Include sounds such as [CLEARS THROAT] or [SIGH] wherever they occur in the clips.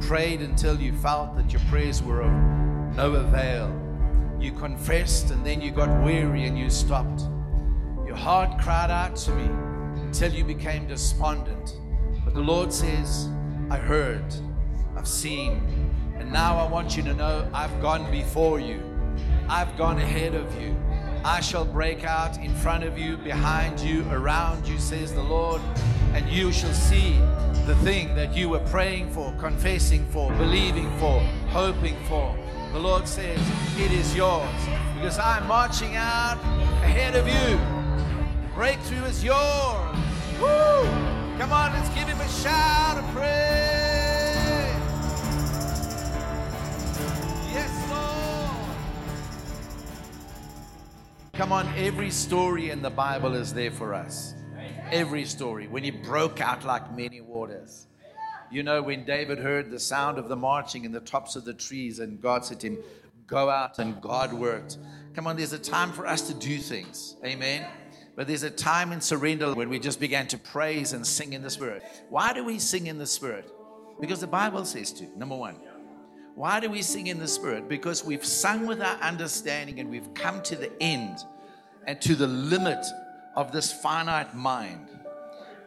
prayed until you felt that your prayers were of no avail. You confessed and then you got weary and you stopped. Your heart cried out to me until you became despondent. But the Lord says, I heard, I've seen, and now I want you to know I've gone before you, I've gone ahead of you. I shall break out in front of you, behind you, around you, says the Lord, and you shall see the thing that you were praying for, confessing for, believing for, hoping for. The Lord says, It is yours because I'm marching out ahead of you. Breakthrough is yours. Woo! Come on, let's give him a shout of praise. Come on, every story in the Bible is there for us. Every story. When he broke out like many waters. You know, when David heard the sound of the marching in the tops of the trees, and God said to him, Go out, and God worked. Come on, there's a time for us to do things. Amen. But there's a time in surrender when we just began to praise and sing in the Spirit. Why do we sing in the Spirit? Because the Bible says to, number one. Why do we sing in the Spirit? Because we've sung with our understanding and we've come to the end and to the limit of this finite mind.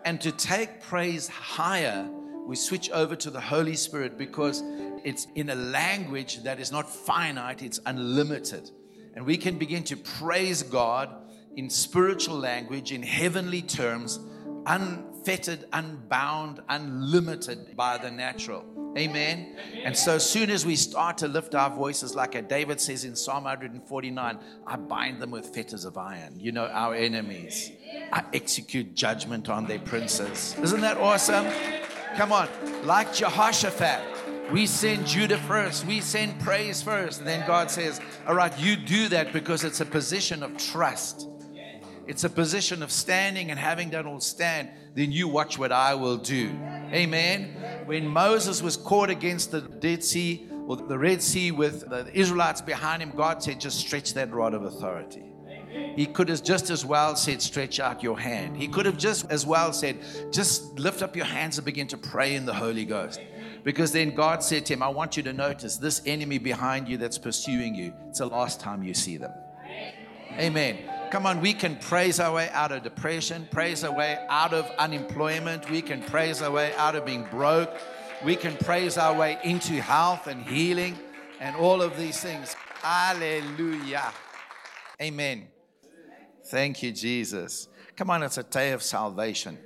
And to take praise higher, we switch over to the Holy Spirit because it's in a language that is not finite, it's unlimited. And we can begin to praise God in spiritual language, in heavenly terms, unfettered, unbound, unlimited by the natural. Amen. And so, soon as we start to lift our voices, like David says in Psalm 149, I bind them with fetters of iron. You know, our enemies. I execute judgment on their princes. Isn't that awesome? Come on. Like Jehoshaphat, we send Judah first, we send praise first. And then God says, All right, you do that because it's a position of trust. It's a position of standing and having done all stand, then you watch what I will do. Amen. When Moses was caught against the Dead Sea or the Red Sea with the Israelites behind him, God said, just stretch that rod of authority. He could have just as well said, stretch out your hand. He could have just as well said, just lift up your hands and begin to pray in the Holy Ghost. Because then God said to him, I want you to notice this enemy behind you that's pursuing you, it's the last time you see them. Amen. Come on, we can praise our way out of depression, praise our way out of unemployment. We can praise our way out of being broke. We can praise our way into health and healing and all of these things. Hallelujah. Amen. Thank you, Jesus. Come on, it's a day of salvation.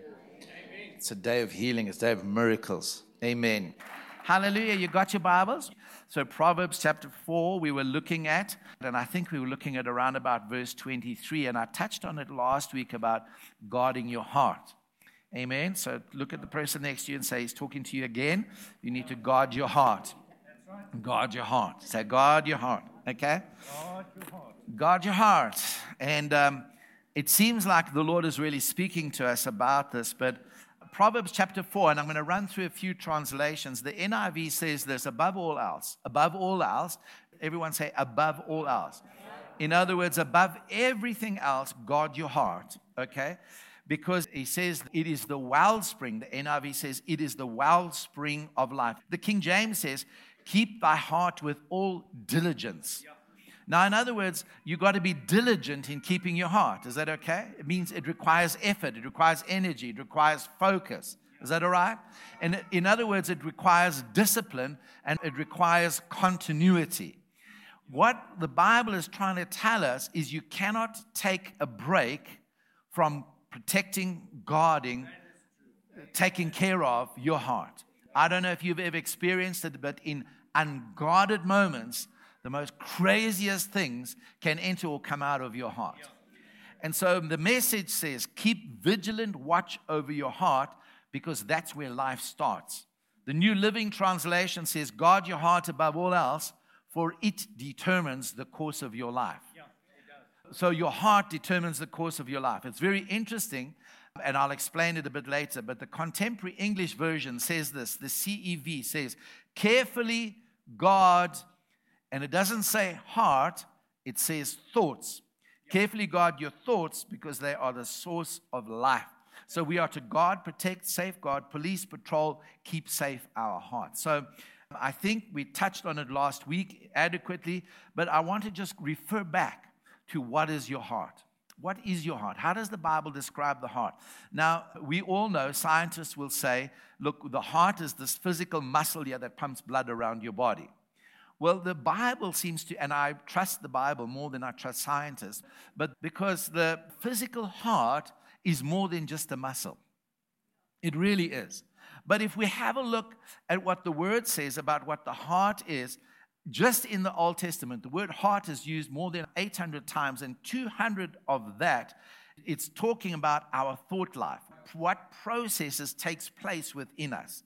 It's a day of healing, it's a day of miracles. Amen. Hallelujah. You got your Bibles? So, Proverbs chapter 4, we were looking at, and I think we were looking at around about verse 23, and I touched on it last week about guarding your heart. Amen. So, look at the person next to you and say, He's talking to you again. You need to guard your heart. Guard your heart. Say, guard your heart. Okay? Guard your heart. Guard your heart. And um, it seems like the Lord is really speaking to us about this, but Proverbs chapter 4, and I'm going to run through a few translations. The NIV says this above all else, above all else, everyone say above all else. In other words, above everything else, guard your heart, okay? Because he says it is the wellspring. The NIV says it is the wellspring of life. The King James says, keep thy heart with all diligence. Yeah now, in other words, you've got to be diligent in keeping your heart. Is that okay? It means it requires effort, it requires energy, it requires focus. Is that all right? And in other words, it requires discipline and it requires continuity. What the Bible is trying to tell us is you cannot take a break from protecting, guarding, taking care of your heart. I don't know if you've ever experienced it, but in unguarded moments, the most craziest things can enter or come out of your heart. And so the message says, keep vigilant watch over your heart because that's where life starts. The New Living Translation says, guard your heart above all else, for it determines the course of your life. so your heart determines the course of your life. It's very interesting, and I'll explain it a bit later, but the contemporary English version says this the CEV says, carefully guard and it doesn't say heart, it says thoughts. Carefully guard your thoughts because they are the source of life. So we are to guard, protect, safeguard, police, patrol, keep safe our hearts. So um, I think we touched on it last week adequately, but I want to just refer back to what is your heart. What is your heart? How does the Bible describe the heart? Now, we all know, scientists will say, look, the heart is this physical muscle here that pumps blood around your body. Well, the Bible seems to, and I trust the Bible more than I trust scientists, but because the physical heart is more than just a muscle. It really is. But if we have a look at what the word says about what the heart is, just in the Old Testament, the word heart is used more than 800 times, and 200 of that, it's talking about our thought life, what processes takes place within us.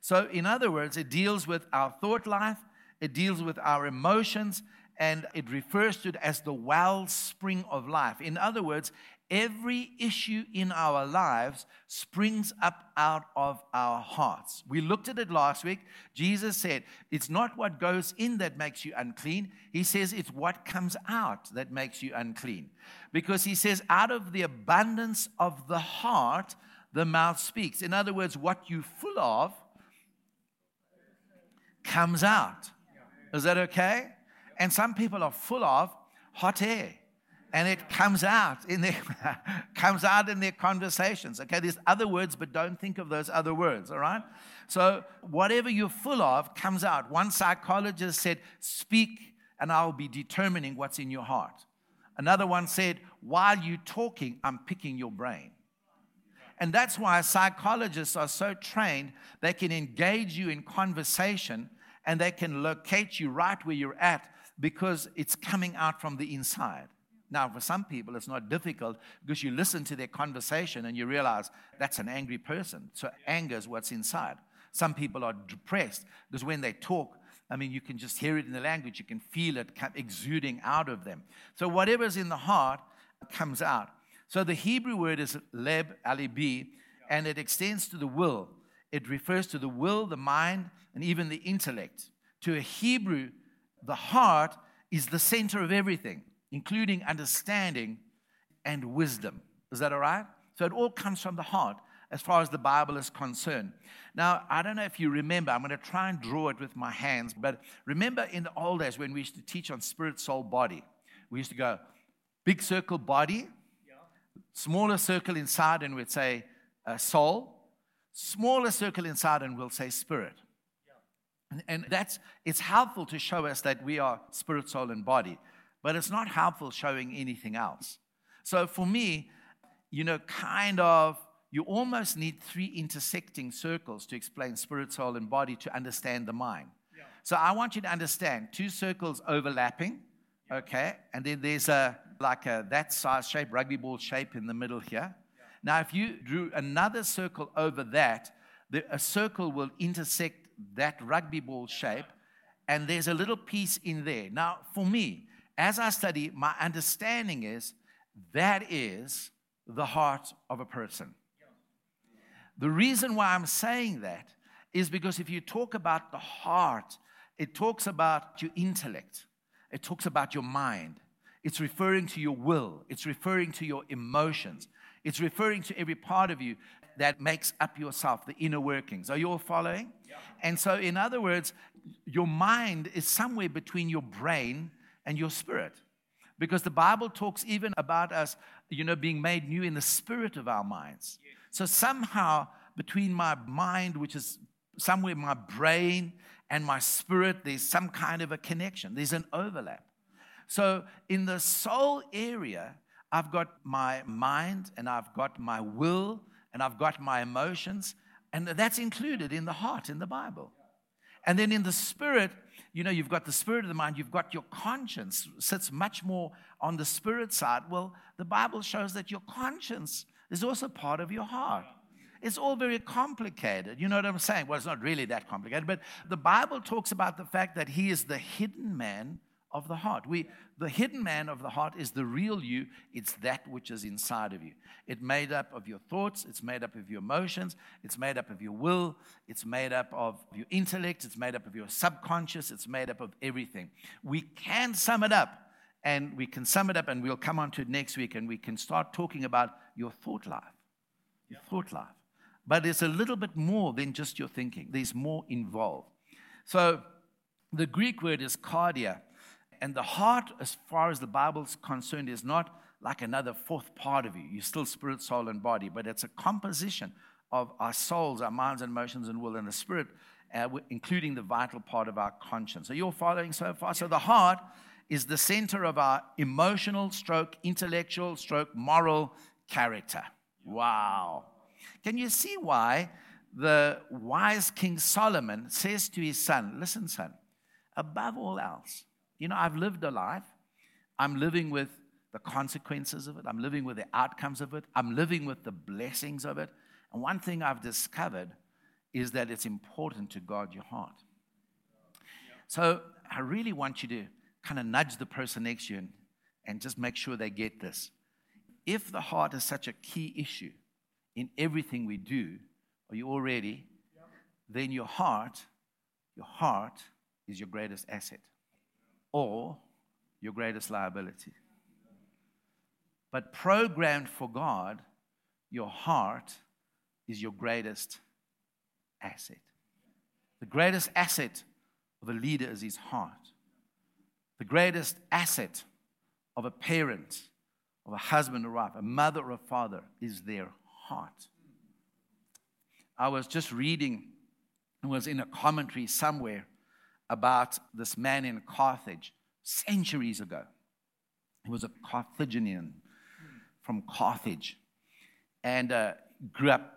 So, in other words, it deals with our thought life, it deals with our emotions, and it refers to it as the wellspring of life. In other words, every issue in our lives springs up out of our hearts. We looked at it last week. Jesus said, It's not what goes in that makes you unclean. He says, It's what comes out that makes you unclean. Because he says, Out of the abundance of the heart, the mouth speaks. In other words, what you're full of comes out. Is that okay? And some people are full of hot air and it comes out in their [LAUGHS] comes out in their conversations okay? There's other words but don't think of those other words all right? So whatever you're full of comes out. One psychologist said speak and i'll be determining what's in your heart. Another one said while you're talking i'm picking your brain. And that's why psychologists are so trained they can engage you in conversation and they can locate you right where you're at because it's coming out from the inside now, for some people, it's not difficult because you listen to their conversation and you realize that's an angry person. So, anger is what's inside. Some people are depressed because when they talk, I mean, you can just hear it in the language, you can feel it exuding out of them. So, whatever's in the heart comes out. So, the Hebrew word is leb, alibi, and it extends to the will. It refers to the will, the mind, and even the intellect. To a Hebrew, the heart is the center of everything including understanding and wisdom. Is that all right? So it all comes from the heart as far as the Bible is concerned. Now, I don't know if you remember, I'm going to try and draw it with my hands, but remember in the old days when we used to teach on spirit, soul, body, we used to go big circle body, smaller circle inside, and we'd say uh, soul, smaller circle inside, and we'll say spirit. And, and that's it's helpful to show us that we are spirit, soul, and body but it's not helpful showing anything else. So for me, you know, kind of, you almost need three intersecting circles to explain spirit, soul, and body to understand the mind. Yeah. So I want you to understand two circles overlapping, yeah. okay, and then there's a like a that size shape, rugby ball shape in the middle here. Now, if you drew another circle over that, the, a circle will intersect that rugby ball shape, and there's a little piece in there. Now, for me, as I study, my understanding is that is the heart of a person. The reason why I'm saying that is because if you talk about the heart, it talks about your intellect, it talks about your mind, it's referring to your will, it's referring to your emotions, it's referring to every part of you that makes up yourself, the inner workings. Are you all following? Yeah. And so, in other words, your mind is somewhere between your brain and your spirit. Because the Bible talks even about us, you know, being made new in the spirit of our minds. So somehow between my mind, which is somewhere my brain, and my spirit, there's some kind of a connection. There's an overlap. So in the soul area, I've got my mind and I've got my will and I've got my emotions, and that's included in the heart in the Bible. And then in the spirit, you know, you've got the spirit of the mind, you've got your conscience, sits much more on the spirit side. Well, the Bible shows that your conscience is also part of your heart. It's all very complicated. You know what I'm saying? Well, it's not really that complicated, but the Bible talks about the fact that He is the hidden man of the heart. We, the hidden man of the heart is the real you. It's that which is inside of you. It's made up of your thoughts. It's made up of your emotions. It's made up of your will. It's made up of your intellect. It's made up of your subconscious. It's made up of everything. We can sum it up. And we can sum it up, and we'll come on to it next week, and we can start talking about your thought life. Your thought life. But it's a little bit more than just your thinking, there's more involved. So the Greek word is cardia. And the heart, as far as the Bible's concerned, is not like another fourth part of you. You're still spirit, soul, and body, but it's a composition of our souls, our minds, and emotions, and will, and the spirit, uh, including the vital part of our conscience. Are you all following so far? So the heart is the center of our emotional, stroke, intellectual, stroke, moral character. Wow. Can you see why the wise King Solomon says to his son, Listen, son, above all else, you know, I've lived a life. I'm living with the consequences of it. I'm living with the outcomes of it. I'm living with the blessings of it. And one thing I've discovered is that it's important to guard your heart. So I really want you to kind of nudge the person next to you and, and just make sure they get this. If the heart is such a key issue in everything we do, are you all ready? Then your heart, your heart is your greatest asset or your greatest liability. But programmed for God, your heart is your greatest asset. The greatest asset of a leader is his heart. The greatest asset of a parent, of a husband or wife, a mother or a father is their heart. I was just reading, it was in a commentary somewhere about this man in Carthage centuries ago. He was a Carthaginian from Carthage and uh, grew up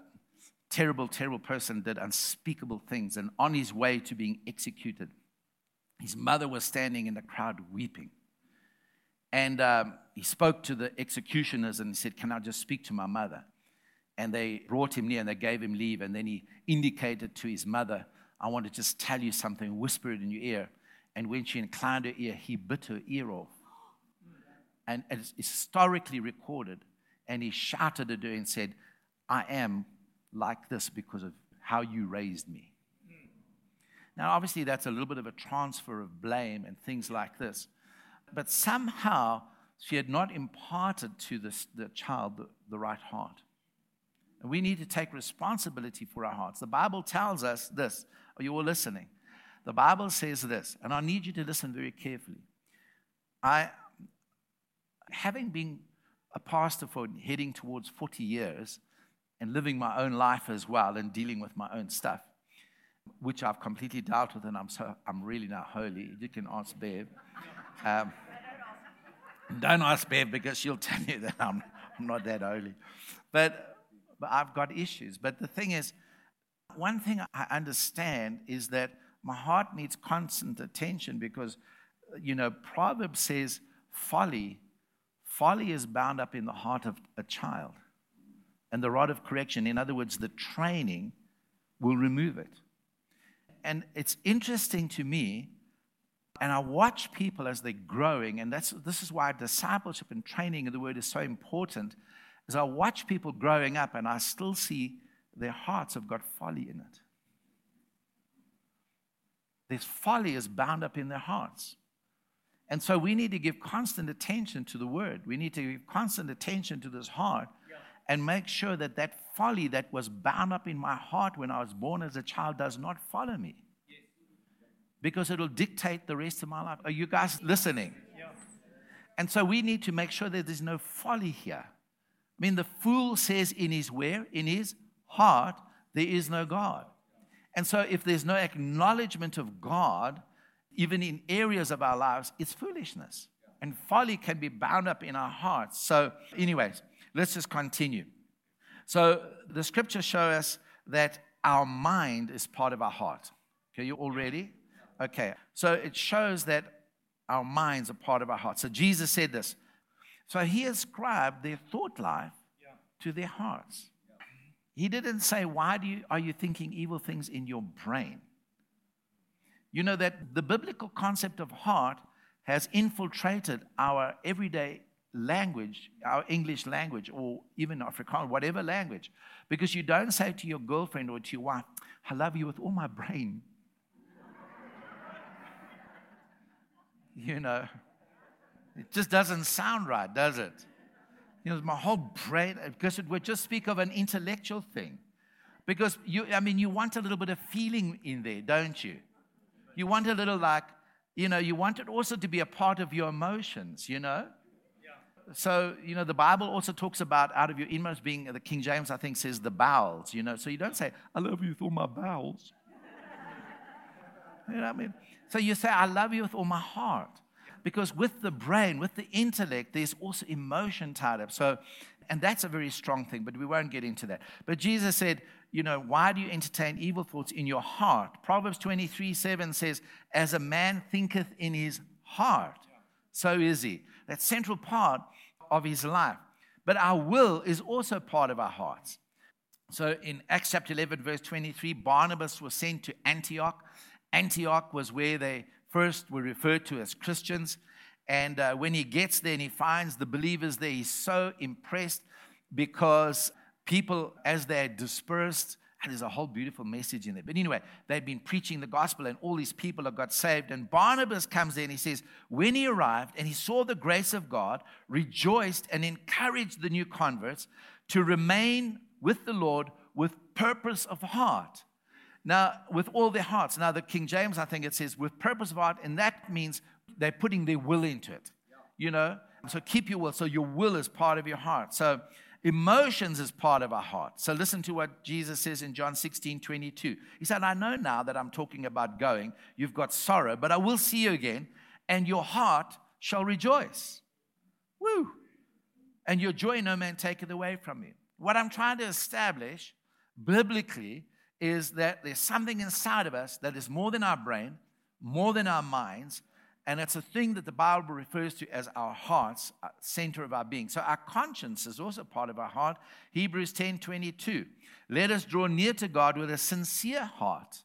terrible, terrible person, did unspeakable things, and on his way to being executed, his mother was standing in the crowd weeping. And um, he spoke to the executioners and he said, Can I just speak to my mother? And they brought him near and they gave him leave. And then he indicated to his mother, I want to just tell you something, whisper it in your ear. And when she inclined her ear, he bit her ear off. And it's historically recorded. And he shouted at her and said, I am like this because of how you raised me. Now, obviously, that's a little bit of a transfer of blame and things like this. But somehow, she had not imparted to this, the child the, the right heart. And we need to take responsibility for our hearts. The Bible tells us this. You all listening? The Bible says this, and I need you to listen very carefully. I, having been a pastor for heading towards 40 years and living my own life as well and dealing with my own stuff, which I've completely dealt with, and I'm so I'm really not holy. You can ask Bev. [LAUGHS] Um, don't ask Bev because she'll tell you that I'm, I'm not that holy. But, but I've got issues. But the thing is, one thing I understand is that my heart needs constant attention because, you know, Proverbs says folly, folly is bound up in the heart of a child. And the rod of correction, in other words, the training, will remove it. And it's interesting to me, and I watch people as they're growing, and that's, this is why discipleship and training of the word is so important, is I watch people growing up and I still see their hearts have got folly in it. This folly is bound up in their hearts. And so we need to give constant attention to the word. We need to give constant attention to this heart and make sure that that folly that was bound up in my heart when I was born as a child does not follow me. Because it'll dictate the rest of my life. Are you guys listening? And so we need to make sure that there's no folly here. I mean, the fool says in his where? In his heart, there is no God. And so if there's no acknowledgement of God, even in areas of our lives, it's foolishness. And folly can be bound up in our hearts. So, anyways, let's just continue. So the scriptures show us that our mind is part of our heart. Okay, you all ready? Okay, so it shows that our minds are part of our heart. So Jesus said this. So he ascribed their thought life to their hearts. He didn't say, Why do you, are you thinking evil things in your brain? You know that the biblical concept of heart has infiltrated our everyday language, our English language, or even Afrikaans, whatever language, because you don't say to your girlfriend or to your wife, I love you with all my brain. [LAUGHS] you know, it just doesn't sound right, does it? You know, my whole brain, uh, because it would just speak of an intellectual thing. Because you, I mean, you want a little bit of feeling in there, don't you? You want a little like, you know, you want it also to be a part of your emotions, you know? So, you know, the Bible also talks about out of your inmost being, the King James, I think, says the bowels, you know. So you don't say, I love you with all my bowels. [LAUGHS] you know what I mean? So you say, I love you with all my heart. Because with the brain, with the intellect, there's also emotion tied up. So, and that's a very strong thing, but we won't get into that. But Jesus said, you know, why do you entertain evil thoughts in your heart? Proverbs 23 7 says, As a man thinketh in his heart, so is he. That central part of his life. But our will is also part of our hearts. So in Acts chapter 11, verse 23, Barnabas was sent to Antioch. Antioch was where they first were referred to as Christians. And uh, when he gets there and he finds the believers there, he's so impressed because people, as they are dispersed, and there's a whole beautiful message in there. But anyway, they've been preaching the gospel, and all these people have got saved. And Barnabas comes in, he says, When he arrived and he saw the grace of God, rejoiced and encouraged the new converts to remain with the Lord with purpose of heart. Now, with all their hearts. Now, the King James, I think it says, with purpose of heart, and that means they're putting their will into it. You know? So keep your will. So your will is part of your heart. So Emotions is part of our heart. So listen to what Jesus says in John 16 22. He said, I know now that I'm talking about going. You've got sorrow, but I will see you again, and your heart shall rejoice. Woo! And your joy no man taketh away from you. What I'm trying to establish biblically is that there's something inside of us that is more than our brain, more than our minds, and it's a thing that the Bible refers to as our hearts, uh, center of our being. So our conscience is also part of our heart. Hebrews 10 22. Let us draw near to God with a sincere heart.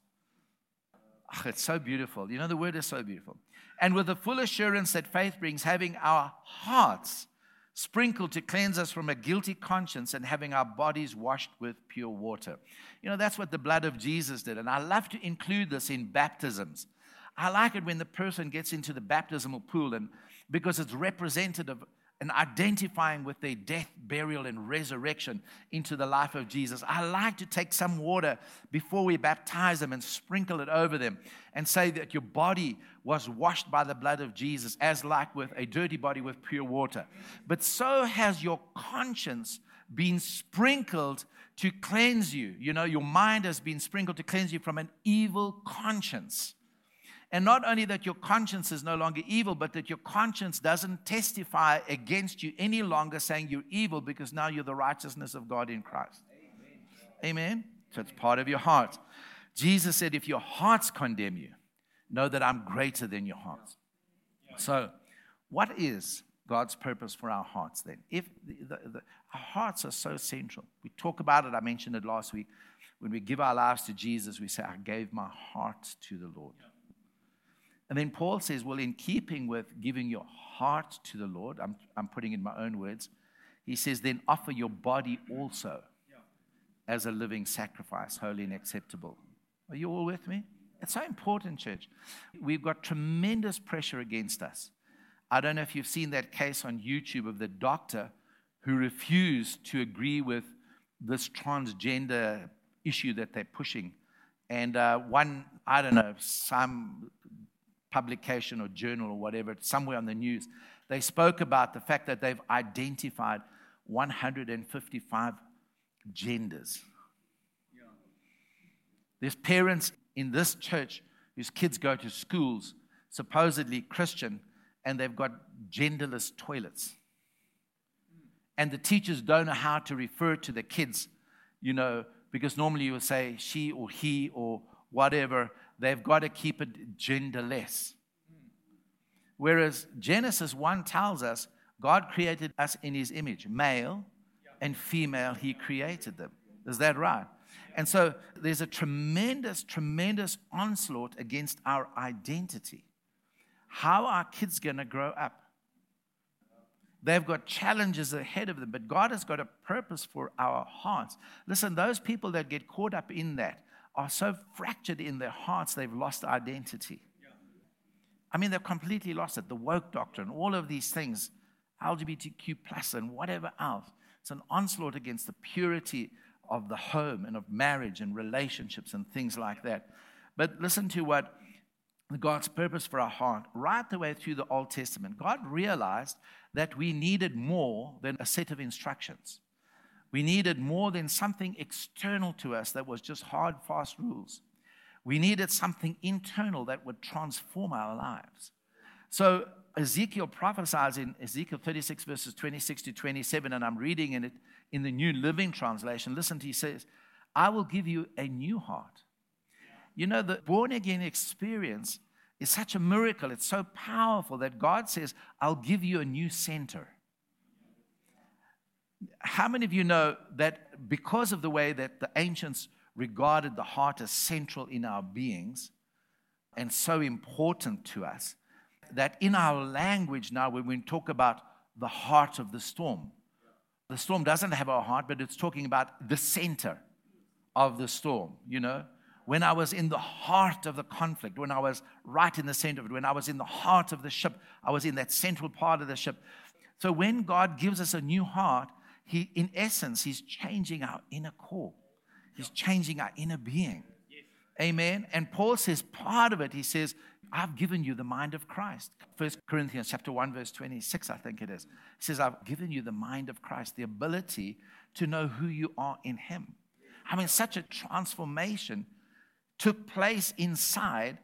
Oh, it's so beautiful. You know, the word is so beautiful. And with the full assurance that faith brings, having our hearts sprinkled to cleanse us from a guilty conscience and having our bodies washed with pure water. You know, that's what the blood of Jesus did. And I love to include this in baptisms. I like it when the person gets into the baptismal pool and because it's representative and identifying with their death, burial, and resurrection into the life of Jesus. I like to take some water before we baptize them and sprinkle it over them and say that your body was washed by the blood of Jesus, as like with a dirty body with pure water. But so has your conscience been sprinkled to cleanse you. You know, your mind has been sprinkled to cleanse you from an evil conscience. And not only that your conscience is no longer evil, but that your conscience doesn't testify against you any longer saying you're evil because now you're the righteousness of God in Christ. Amen. Amen? So it's part of your heart. Jesus said, if your hearts condemn you, know that I'm greater than your hearts. So, what is God's purpose for our hearts then? If the, the, the, our hearts are so central, we talk about it, I mentioned it last week. When we give our lives to Jesus, we say, I gave my heart to the Lord. And then Paul says, well, in keeping with giving your heart to the Lord, I'm, I'm putting in my own words, he says, then offer your body also as a living sacrifice, holy and acceptable. Are you all with me? It's so important, church. We've got tremendous pressure against us. I don't know if you've seen that case on YouTube of the doctor who refused to agree with this transgender issue that they're pushing. And uh, one, I don't know, some publication or journal or whatever, it's somewhere on the news, they spoke about the fact that they've identified 155 genders. There's parents in this church whose kids go to schools, supposedly Christian, and they've got genderless toilets. And the teachers don't know how to refer to the kids, you know, because normally you would say she or he or whatever, they've got to keep it genderless. Whereas Genesis 1 tells us God created us in his image, male and female, he created them. Is that right? And so there's a tremendous, tremendous onslaught against our identity. How are kids going to grow up? They've got challenges ahead of them, but God has got a purpose for our hearts. Listen, those people that get caught up in that are so fractured in their hearts, they've lost identity. I mean, they've completely lost it. The woke doctrine, all of these things, LGBTQ plus and whatever else. It's an onslaught against the purity of the home and of marriage and relationships and things like that. But listen to what God's purpose for our heart right the way through the Old Testament. God realized that we needed more than a set of instructions. We needed more than something external to us that was just hard, fast rules. We needed something internal that would transform our lives. So Ezekiel prophesies in Ezekiel 36, verses 26 to 27, and I'm reading in it in the New Living Translation. Listen to he says, I will give you a new heart. You know, the born again experience is such a miracle. It's so powerful that God says, I'll give you a new center. How many of you know that because of the way that the ancients regarded the heart as central in our beings and so important to us, that in our language now, when we talk about the heart of the storm, the storm doesn't have a heart, but it's talking about the center of the storm, you know? When I was in the heart of the conflict, when I was right in the center of it, when I was in the heart of the ship, I was in that central part of the ship. So when God gives us a new heart, He, in essence, He's changing our inner core. He's changing our inner being. Amen. And Paul says part of it, he says, I've given you the mind of Christ. First Corinthians chapter 1, verse 26, I think it is. He says, I've given you the mind of Christ, the ability to know who you are in Him. I mean, such a transformation took place inside.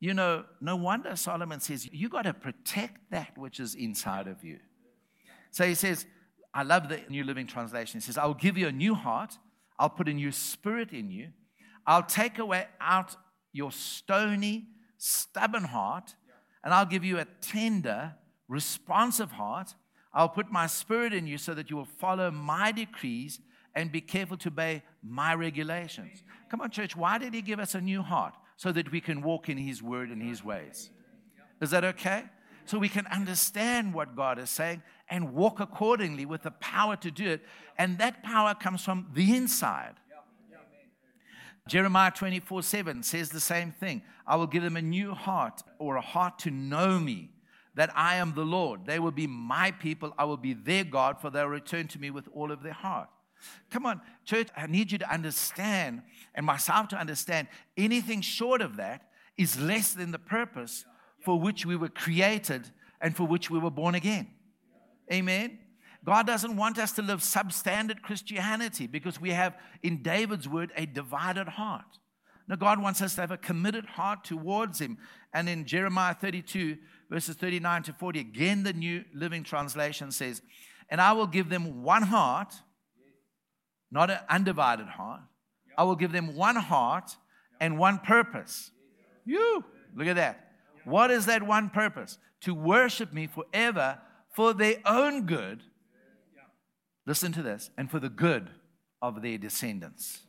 You know, no wonder Solomon says, you got to protect that which is inside of you. So he says, I love the New Living Translation. It says, I'll give you a new heart, I'll put a new spirit in you, I'll take away out your stony, stubborn heart, and I'll give you a tender, responsive heart. I'll put my spirit in you so that you will follow my decrees and be careful to obey my regulations. Come on, church, why did he give us a new heart? So that we can walk in his word and his ways. Is that okay? So we can understand what God is saying and walk accordingly with the power to do it. And that power comes from the inside. Jeremiah 24 7 says the same thing. I will give them a new heart or a heart to know me, that I am the Lord. They will be my people. I will be their God, for they'll return to me with all of their heart. Come on, church, I need you to understand, and myself to understand, anything short of that is less than the purpose for which we were created and for which we were born again. Amen. God doesn't want us to live substandard Christianity because we have, in David's word, a divided heart. No, God wants us to have a committed heart towards Him. And in Jeremiah 32, verses 39 to 40, again, the New Living Translation says, And I will give them one heart, not an undivided heart. I will give them one heart and one purpose. You, look at that. What is that one purpose? To worship me forever for their own good Listen to this, and for the good of their descendants.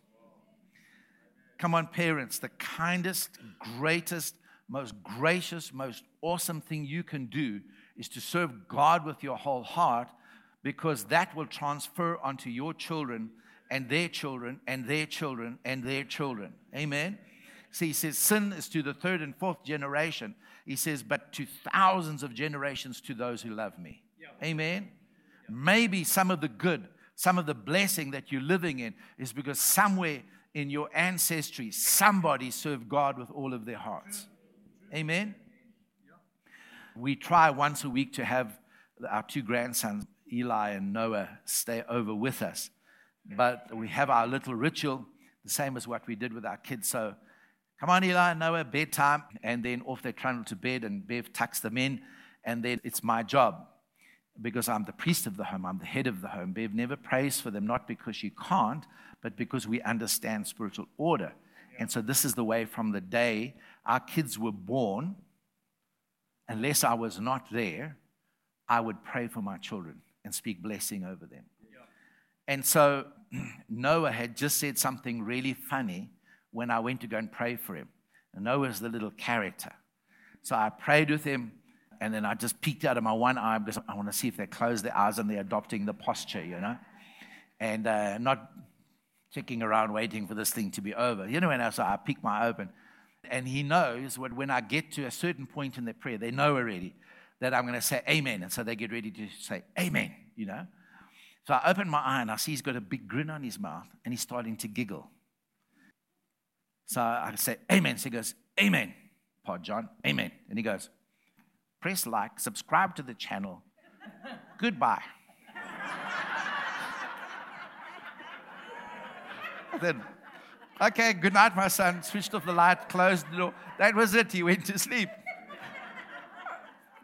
Come on, parents, the kindest, greatest, most gracious, most awesome thing you can do is to serve God with your whole heart because that will transfer onto your children and their children and their children and their children. Amen. See, he says sin is to the third and fourth generation. He says, but to thousands of generations to those who love me. Yeah. Amen. Maybe some of the good, some of the blessing that you're living in is because somewhere in your ancestry, somebody served God with all of their hearts. Amen. We try once a week to have our two grandsons, Eli and Noah, stay over with us. But we have our little ritual, the same as what we did with our kids. So come on, Eli and Noah, bedtime. And then off they trundle to bed, and Bev tucks them in. And then it's my job because I'm the priest of the home, I'm the head of the home. Bev never prays for them, not because she can't, but because we understand spiritual order. And so this is the way from the day our kids were born, unless I was not there, I would pray for my children and speak blessing over them. And so [CLEARS THROAT] Noah had just said something really funny when I went to go and pray for him. And Noah's the little character. So I prayed with him and then I just peeked out of my one eye because I want to see if they close their eyes and they're adopting the posture, you know, and uh, not checking around waiting for this thing to be over. You know, and so I peek my open. And he knows what when I get to a certain point in their prayer, they know already that I'm going to say amen. And so they get ready to say amen, you know. So I open my eye and I see he's got a big grin on his mouth and he's starting to giggle. So I say amen. So he goes, amen. Pod John. Amen. And he goes, Press like, subscribe to the channel. Goodbye. [LAUGHS] then, okay, good night, my son. Switched off the light, closed the door. That was it. He went to sleep.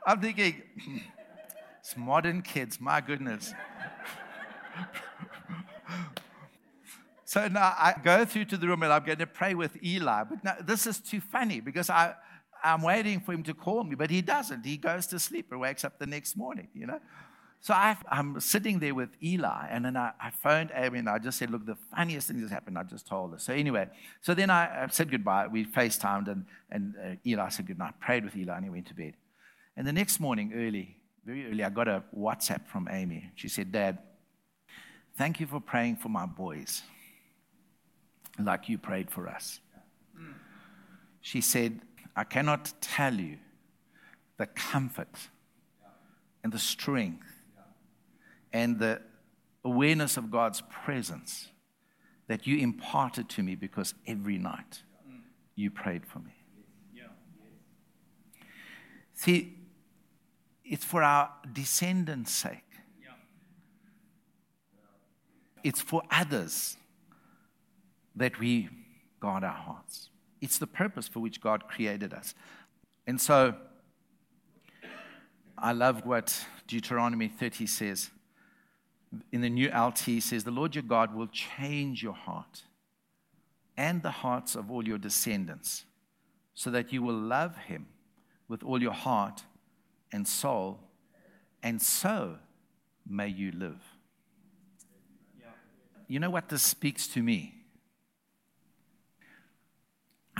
I'm thinking, [CLEARS THROAT] it's modern kids, my goodness. [LAUGHS] so now I go through to the room and I'm going to pray with Eli. But this is too funny because I, I'm waiting for him to call me, but he doesn't. He goes to sleep or wakes up the next morning, you know? So I, am sitting there with Eli, and then I, I, phoned Amy, and I just said, Look, the funniest thing that's happened, I just told her. So anyway, so then I, I said goodbye. We FaceTimed, and, and uh, Eli said goodnight, prayed with Eli, and he went to bed. And the next morning, early, very early, I got a WhatsApp from Amy. She said, Dad, thank you for praying for my boys like you prayed for us. She said, I cannot tell you the comfort and the strength and the awareness of God's presence that you imparted to me because every night you prayed for me. See, it's for our descendants' sake. It's for others that we guard our hearts. It's the purpose for which God created us. And so, I love what Deuteronomy 30 says in the new LT says, The Lord your God will change your heart and the hearts of all your descendants so that you will love him with all your heart and soul, and so may you live. You know what this speaks to me?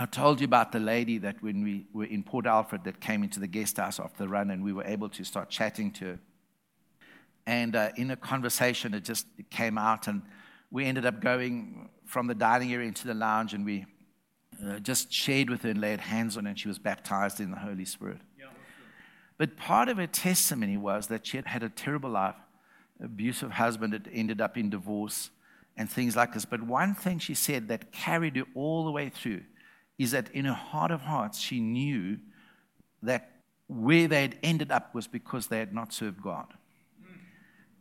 I told you about the lady that when we were in Port Alfred that came into the guest house after the run and we were able to start chatting to her. And uh, in a conversation, it just it came out, and we ended up going from the dining area into the lounge, and we uh, just shared with her and laid hands on her, and she was baptized in the Holy Spirit. Yeah, but part of her testimony was that she had had a terrible life, abusive husband that ended up in divorce, and things like this. But one thing she said that carried her all the way through is that in her heart of hearts, she knew that where they had ended up was because they had not served God.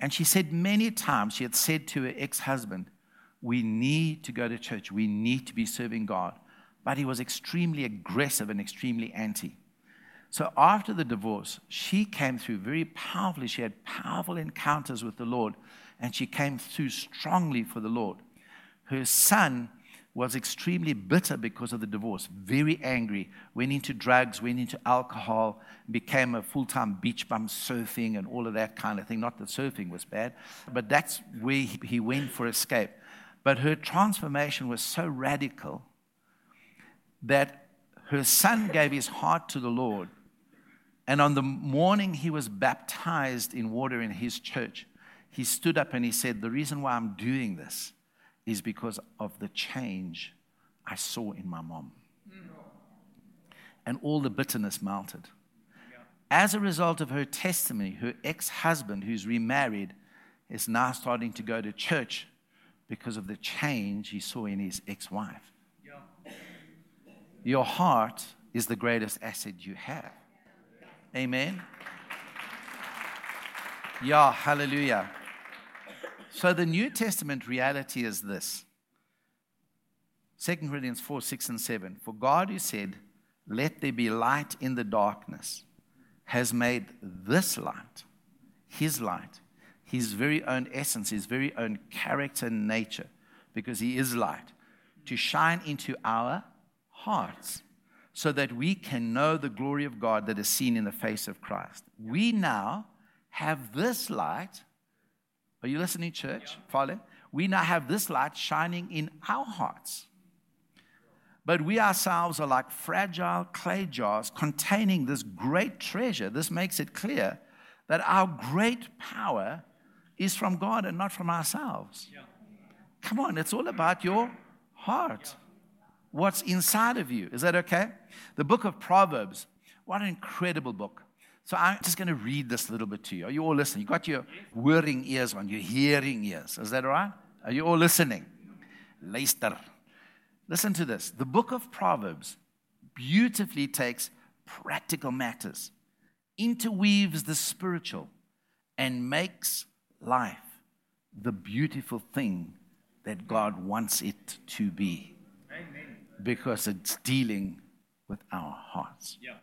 And she said many times, she had said to her ex husband, We need to go to church. We need to be serving God. But he was extremely aggressive and extremely anti. So after the divorce, she came through very powerfully. She had powerful encounters with the Lord, and she came through strongly for the Lord. Her son was extremely bitter because of the divorce, very angry, went into drugs, went into alcohol, became a full time beach bum surfing and all of that kind of thing. Not that surfing was bad, but that's where he went for escape. But her transformation was so radical that her son gave his heart to the Lord. And on the morning he was baptized in water in his church, he stood up and he said, The reason why I'm doing this is because of the change I saw in my mom. And all the bitterness melted. As a result of her testimony, her ex husband, who's remarried, is now starting to go to church because of the change he saw in his ex wife. Your heart is the greatest asset you have. Amen. Yeah, hallelujah. So the New Testament reality is this 2 Corinthians 4 6 and 7. For God, who said, Let there be light in the darkness, has made this light, his light, his very own essence, his very own character and nature, because he is light, to shine into our hearts so that we can know the glory of God that is seen in the face of Christ. We now have this light are you listening, church? Follow? We now have this light shining in our hearts. But we ourselves are like fragile clay jars containing this great treasure. This makes it clear that our great power is from God and not from ourselves. Yeah. Come on, it's all about your heart. What's inside of you. Is that okay? The book of Proverbs, what an incredible book. So I'm just going to read this a little bit to you. Are you all listening? You got your whirring ears on, your hearing ears. Is that all right? Are you all listening? Luister. Listen to this. The book of Proverbs, beautifully takes practical matters, interweaves the spiritual, and makes life the beautiful thing that God wants it to be. Amen. Because it's dealing with our hearts. Yeah.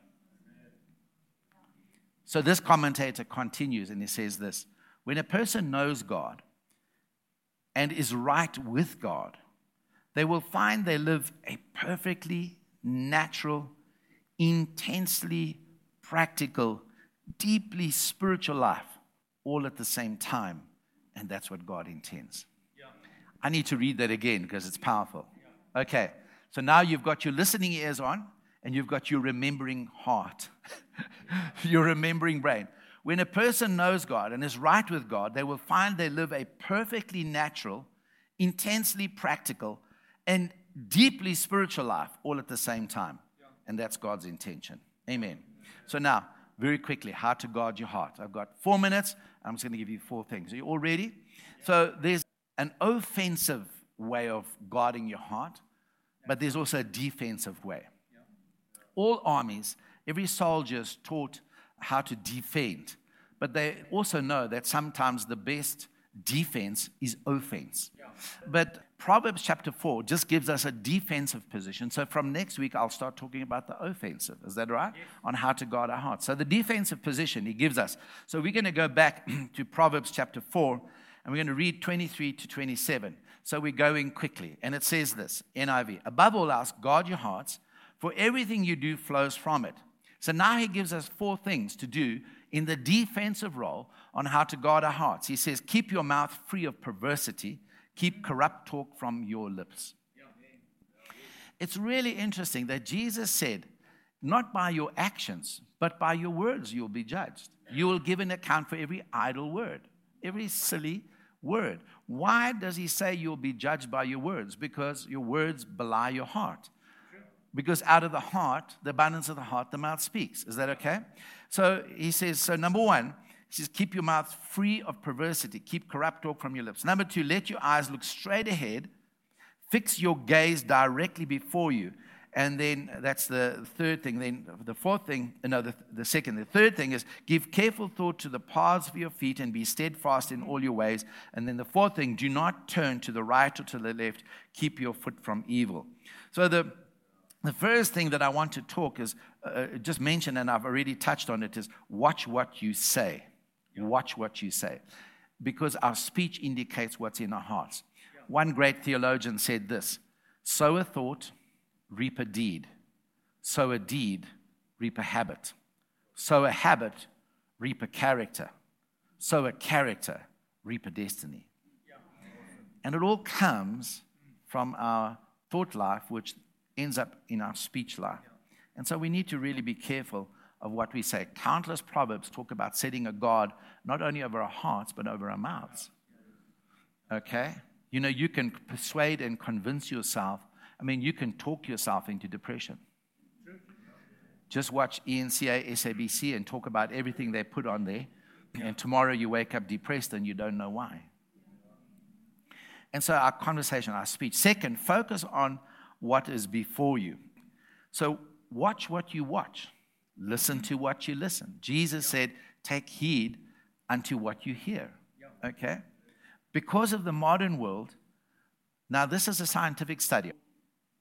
So this commentator continues and he says this When a person knows God and is right with God, they will find they live a perfectly natural, intensely practical, deeply spiritual life all at the same time. And that's what God intends. Yeah. I need to read that again because it's powerful. Yeah. Okay, so now you've got your listening ears on and you've got your remembering heart, [LAUGHS] your remembering brain. When a person knows God and is right with God, they will find they live a perfectly natural, intensely practical, and deeply spiritual life all at the same time. And that's God's intention. Amen. So now, very quickly, how to guard your heart. I've got four minutes. I'm just going to give you four things. Are you all ready? So there's an offensive way of guarding your heart, but there's also a defensive way. All armies, every soldier is taught how to defend, but they also know that sometimes the best defense is offense. But Proverbs chapter 4 just gives us a defensive position. So from next week, I'll start talking about the offensive. Is that right? Yes. On how to guard our hearts. So the defensive position he gives us. So we're going to go back [CLEARS THROAT] to Proverbs chapter 4 and we're going to read 23 to 27. So we're going quickly. And it says this NIV Above all else, guard your hearts, for everything you do flows from it. So now he gives us four things to do in the defensive role on how to guard our hearts. He says, Keep your mouth free of perversity Keep corrupt talk from your lips. It's really interesting that Jesus said, Not by your actions, but by your words you'll be judged. You will give an account for every idle word, every silly word. Why does he say you'll be judged by your words? Because your words belie your heart. Because out of the heart, the abundance of the heart, the mouth speaks. Is that okay? So he says, so number one, he says, Keep your mouth free of perversity. Keep corrupt talk from your lips. Number two, let your eyes look straight ahead. Fix your gaze directly before you. And then that's the third thing. Then the fourth thing, uh, no, the, the second. The third thing is give careful thought to the paths of your feet and be steadfast in all your ways. And then the fourth thing, do not turn to the right or to the left. Keep your foot from evil. So the the first thing that I want to talk is uh, just mention, and I've already touched on it, is watch what you say. Watch what you say. Because our speech indicates what's in our hearts. One great theologian said this sow a thought, reap a deed. Sow a deed, reap a habit. Sow a habit, reap a character. Sow a character, reap a destiny. And it all comes from our thought life, which ends up in our speech life. And so we need to really be careful of what we say. Countless proverbs talk about setting a guard not only over our hearts, but over our mouths. Okay? You know, you can persuade and convince yourself. I mean, you can talk yourself into depression. Just watch ENCA, SABC, and talk about everything they put on there. And tomorrow you wake up depressed and you don't know why. And so, our conversation, our speech. Second, focus on what is before you. So, watch what you watch. Listen to what you listen. Jesus said, Take heed unto what you hear. Okay? Because of the modern world, now this is a scientific study.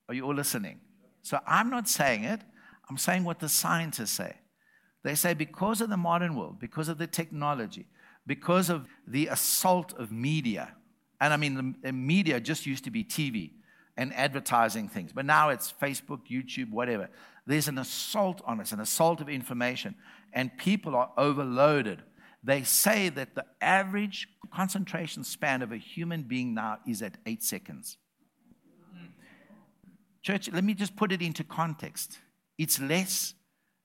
Are you all listening? So I'm not saying it, I'm saying what the scientists say. They say because of the modern world, because of the technology, because of the assault of media, and I mean, the media just used to be TV and advertising things, but now it's Facebook, YouTube, whatever. There's an assault on us, an assault of information, and people are overloaded. They say that the average concentration span of a human being now is at eight seconds. Church, let me just put it into context. It's less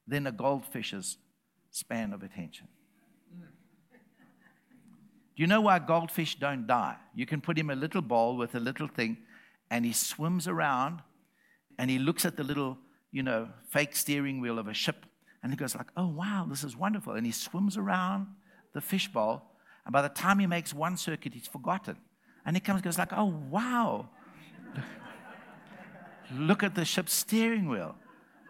than a goldfish's span of attention. Do you know why goldfish don't die? You can put him a little bowl with a little thing, and he swims around, and he looks at the little you know, fake steering wheel of a ship. And he goes like, oh, wow, this is wonderful. And he swims around the fishbowl. And by the time he makes one circuit, he's forgotten. And he comes goes like, oh, wow. Look at the ship's steering wheel.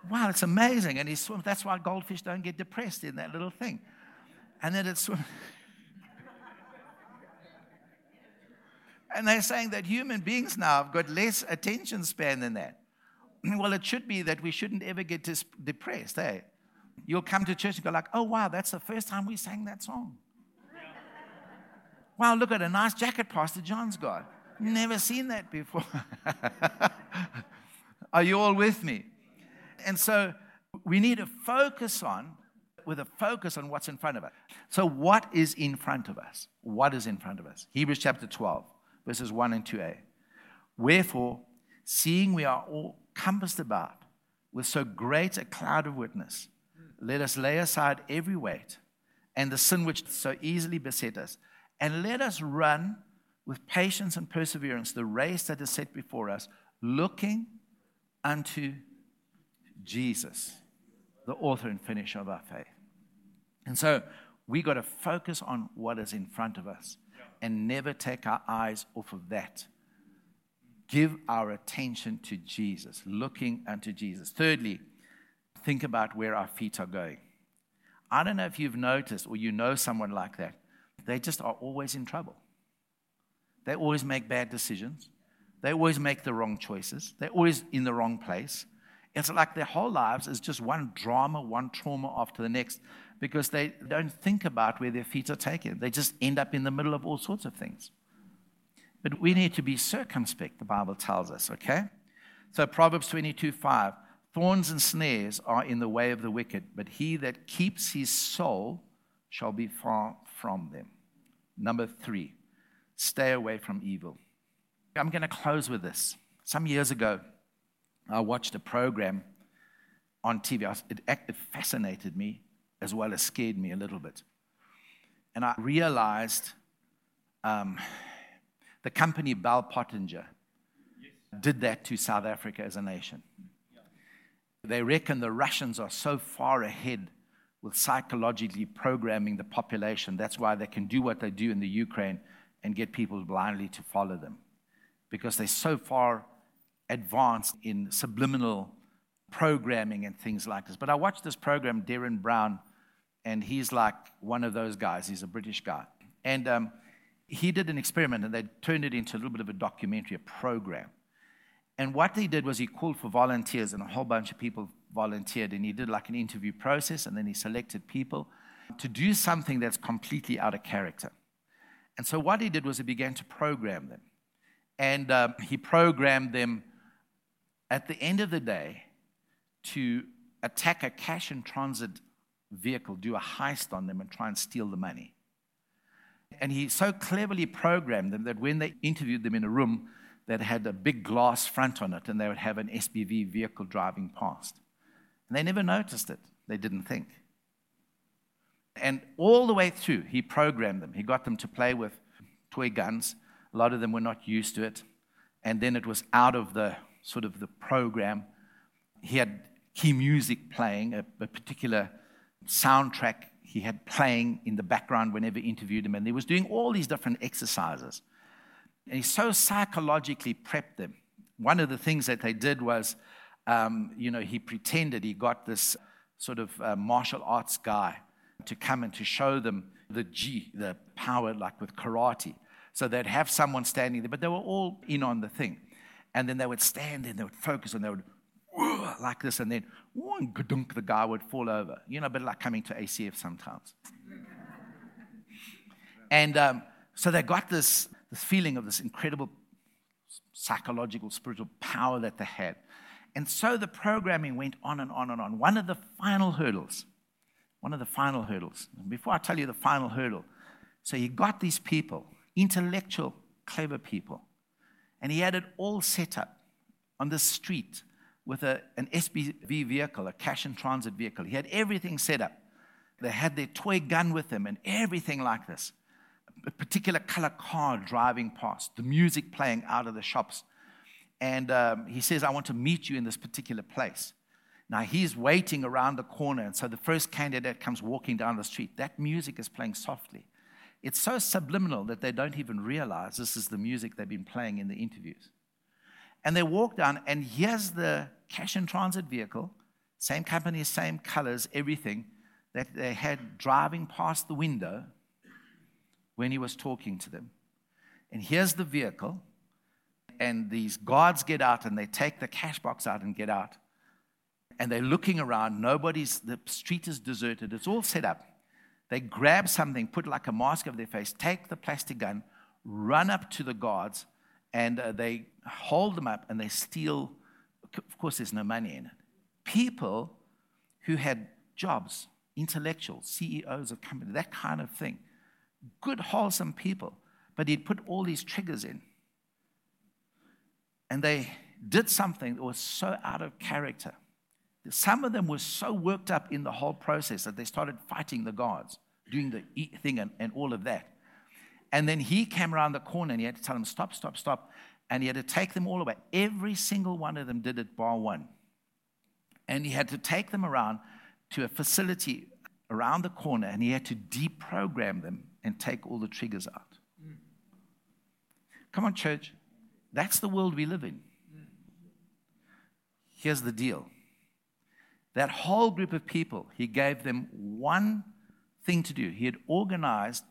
wow, it's amazing. And he swims. That's why goldfish don't get depressed in that little thing. And then it swims. And they're saying that human beings now have got less attention span than that. [CLEARS THROAT] well, it should be that we shouldn't ever get dis- depressed, eh? You'll come to church and go like, oh, wow, that's the first time we sang that song. wow, look at a nice jacket Pastor John's got. Never seen that before. [LAUGHS] Are you all with me? And so we need to focus on, with a focus on what's in front of us. So, what is in front of us? What is in front of us? Hebrews chapter 12, verses 1 and 2a. Wherefore, seeing we are all compassed about with so great a cloud of witness, let us lay aside every weight and the sin which so easily beset us, and let us run with patience and perseverance the race that is set before us, looking unto Jesus, the author and finisher of our faith. And so we got to focus on what is in front of us and never take our eyes off of that. Give our attention to Jesus, looking unto Jesus. Thirdly, think about where our feet are going. I don't know if you've noticed or you know someone like that. They just are always in trouble. They always make bad decisions. They always make the wrong choices. They're always in the wrong place. It's like their whole lives is just one drama, one trauma after the next because they don't think about where their feet are taken. They just end up in the middle of all sorts of things. But we need to be circumspect, the Bible tells us, okay? So Proverbs 22 5 Thorns and snares are in the way of the wicked, but he that keeps his soul shall be far from them. Number three, stay away from evil. I'm going to close with this. Some years ago, I watched a program on TV. It, it fascinated me as well as scared me a little bit. And I realized um, the company Bell Pottinger did that to South Africa as a nation. They reckon the Russians are so far ahead with psychologically programming the population. That's why they can do what they do in the Ukraine and get people blindly to follow them. Because they're so far advanced in subliminal programming and things like this. But I watched this program, Derren Brown, and he's like one of those guys. He's a British guy. And um, he did an experiment, and they turned it into a little bit of a documentary, a program. And what he did was he called for volunteers, and a whole bunch of people volunteered. And he did like an interview process, and then he selected people to do something that's completely out of character. And so what he did was he began to program them. And uh, he programmed them at the end of the day to attack a cash and transit vehicle, do a heist on them, and try and steal the money. And he so cleverly programmed them that when they interviewed them in a room, that had a big glass front on it, and they would have an SUV vehicle driving past. And they never noticed it, they didn't think. And all the way through, he programmed them. He got them to play with toy guns. A lot of them were not used to it. And then it was out of the sort of the program. He had key music playing, a, a particular soundtrack he had playing in the background whenever he interviewed him. And he was doing all these different exercises. And he so psychologically prepped them. One of the things that they did was, um, you know, he pretended he got this sort of uh, martial arts guy to come and to show them the G, the power, like with karate. So they'd have someone standing there, but they were all in on the thing. And then they would stand and they would focus and they would like this, and then and the guy would fall over. You know, a bit like coming to ACF sometimes. and um, so they got this this feeling of this incredible psychological, spiritual power that they had. And so the programming went on and on and on. One of the final hurdles, one of the final hurdles, before I tell you the final hurdle, so he got these people, intellectual, clever people, and he had it all set up on the street with a, an SBV vehicle, a cash and transit vehicle. He had everything set up. They had their toy gun with them and everything like this a particular color car driving past, the music playing out of the shops. And um, he says, I want to meet you in this particular place. Now he's waiting around the corner, and so the first candidate comes walking down the street. That music is playing softly. It's so subliminal that they don't even realize this is the music they've been playing in the interviews. And they walk down, and here's the cash and transit vehicle same company, same colors, everything, that they had driving past the window when he was talking to them. And here's the vehicle, and these guards get out and they take the cash box out and get out. And they're looking around. Nobody's, the street is deserted. It's all set up. They grab something, put like a mask over their face, take the plastic gun, run up to the guards, and uh, they hold them up and they steal. Of course, there's no money in it. People who had jobs, intellectuals, CEOs of companies, that kind of thing. Good, wholesome people. But he'd put all these triggers in. And they did something that was so out of character. Some of them were so worked up in the whole process that they started fighting the guards, doing the thing and, and all of that. And then he came around the corner and he had to tell them, stop, stop, stop. And he had to take them all away. Every single one of them did it, bar one. And he had to take them around to a facility around the corner and he had to deprogram them and take all the triggers out. Come on, church. That's the world we live in. Here's the deal that whole group of people, he gave them one thing to do. He had organized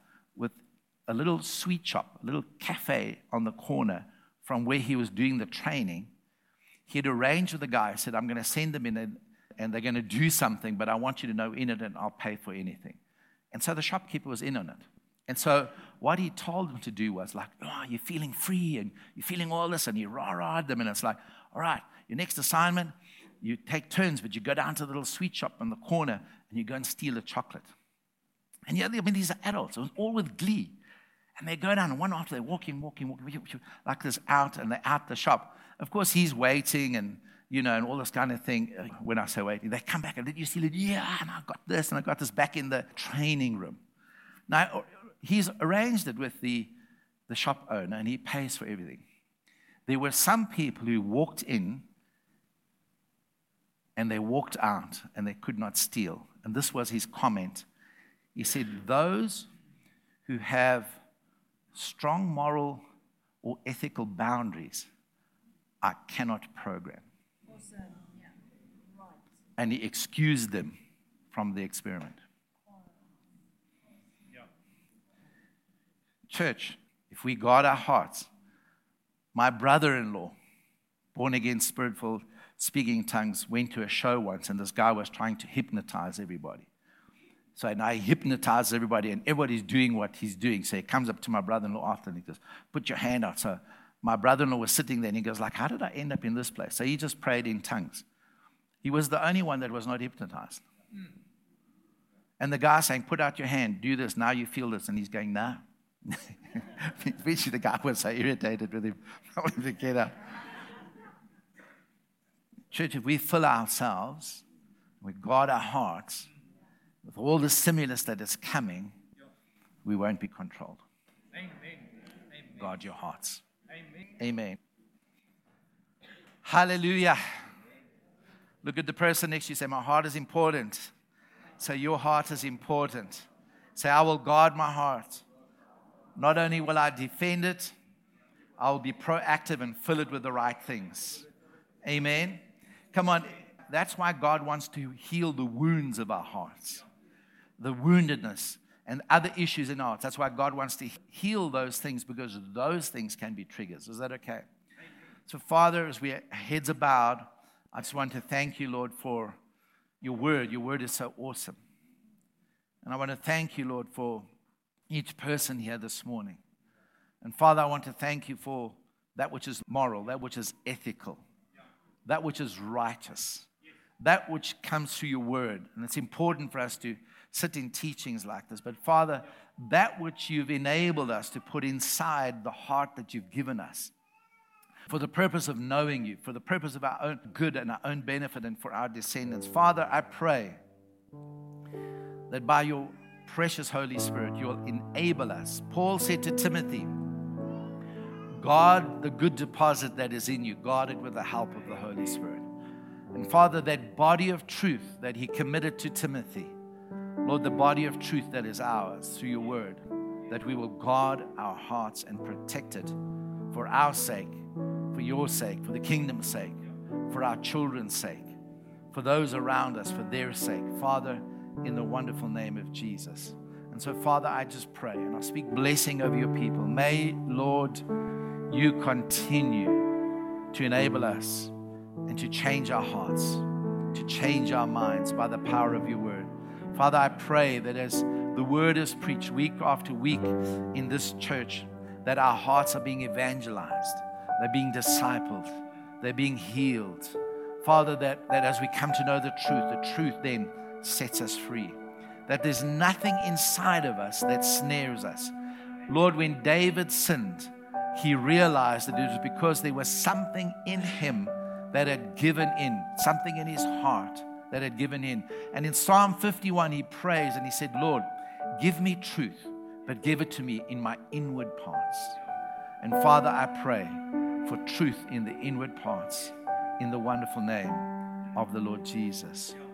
a little sweet shop, a little cafe on the corner from where he was doing the training. He had arranged with the guy, said, I'm going to send them in and, they're going to do something, but I want you to know in it and I'll pay for anything. And so the shopkeeper was in on it. And so what he told them to do was like, oh, you're feeling free and you're feeling all this, and he rah-rahed them. And it's like, all right, your next assignment, you take turns, but you go down to the little sweet shop in the corner and you go and steal a chocolate. And yeah, I mean, these are adults, it was all with glee. And they go down, and one after they're walking, walking, walking, like this out, and they're out the shop. Of course, he's waiting and, you know, and all this kind of thing. Uh, when I say waiting, they come back and did you see it? Yeah, and I got this, and I got this back in the training room. Now, he's arranged it with the, the shop owner, and he pays for everything. There were some people who walked in and they walked out and they could not steal. And this was his comment. He said, Those who have strong moral or ethical boundaries, I cannot program. And he excused them from the experiment. Church, if we guard our hearts, my brother in law, born again, spirit filled, speaking in tongues, went to a show once, and this guy was trying to hypnotize everybody. So now he hypnotizes everybody, and everybody's doing what he's doing. So he comes up to my brother-in-law after, and he goes, "Put your hand out." So my brother-in-law was sitting there, and he goes, "Like, how did I end up in this place?" So he just prayed in tongues. He was the only one that was not hypnotized. And the guy saying, "Put out your hand, do this." Now you feel this, and he's going, "Nah." [LAUGHS] Eventually, the guy was so irritated with him, [LAUGHS] I wanted to get up. Church, if we fill ourselves, we guard our hearts with all the stimulus that is coming, we won't be controlled. Amen. Guard your hearts. Amen. Amen. Hallelujah. Look at the person next to you. Say, My heart is important. Say, Your heart is important. Say, I will guard my heart. Not only will I defend it, I will be proactive and fill it with the right things. Amen. Come on, that's why God wants to heal the wounds of our hearts, the woundedness and other issues in our hearts. That's why God wants to heal those things because those things can be triggers. Is that okay? So, Father, as we heads bowed, I just want to thank you, Lord, for your word. Your word is so awesome. And I want to thank you, Lord, for each person here this morning. And Father, I want to thank you for that which is moral, that which is ethical that which is righteous, that which comes through your word. And it's important for us to sit in teachings like this. But Father, that which you've enabled us to put inside the heart that you've given us for the purpose of knowing you, for the purpose of our own good and our own benefit and for our descendants. Father, I pray that by your precious Holy Spirit, you'll enable us. Paul said to Timothy, Guard the good deposit that is in you, guard it with the help of the Holy Spirit. And Father, that body of truth that He committed to Timothy, Lord, the body of truth that is ours through your word, that we will guard our hearts and protect it for our sake, for your sake, for the kingdom's sake, for our children's sake, for those around us, for their sake. Father, in the wonderful name of Jesus. And so, Father, I just pray and I speak blessing over your people. May, Lord, you continue to enable us and to change our hearts, to change our minds by the power of your word. Father, I pray that as the word is preached week after week in this church, that our hearts are being evangelized, they're being discipled, they're being healed. Father, that, that as we come to know the truth, the truth then sets us free. That there's nothing inside of us that snares us. Lord, when David sinned, he realized that it was because there was something in him that had given in, something in his heart that had given in. And in Psalm 51, he prays and he said, Lord, give me truth, but give it to me in my inward parts. And Father, I pray for truth in the inward parts in the wonderful name of the Lord Jesus.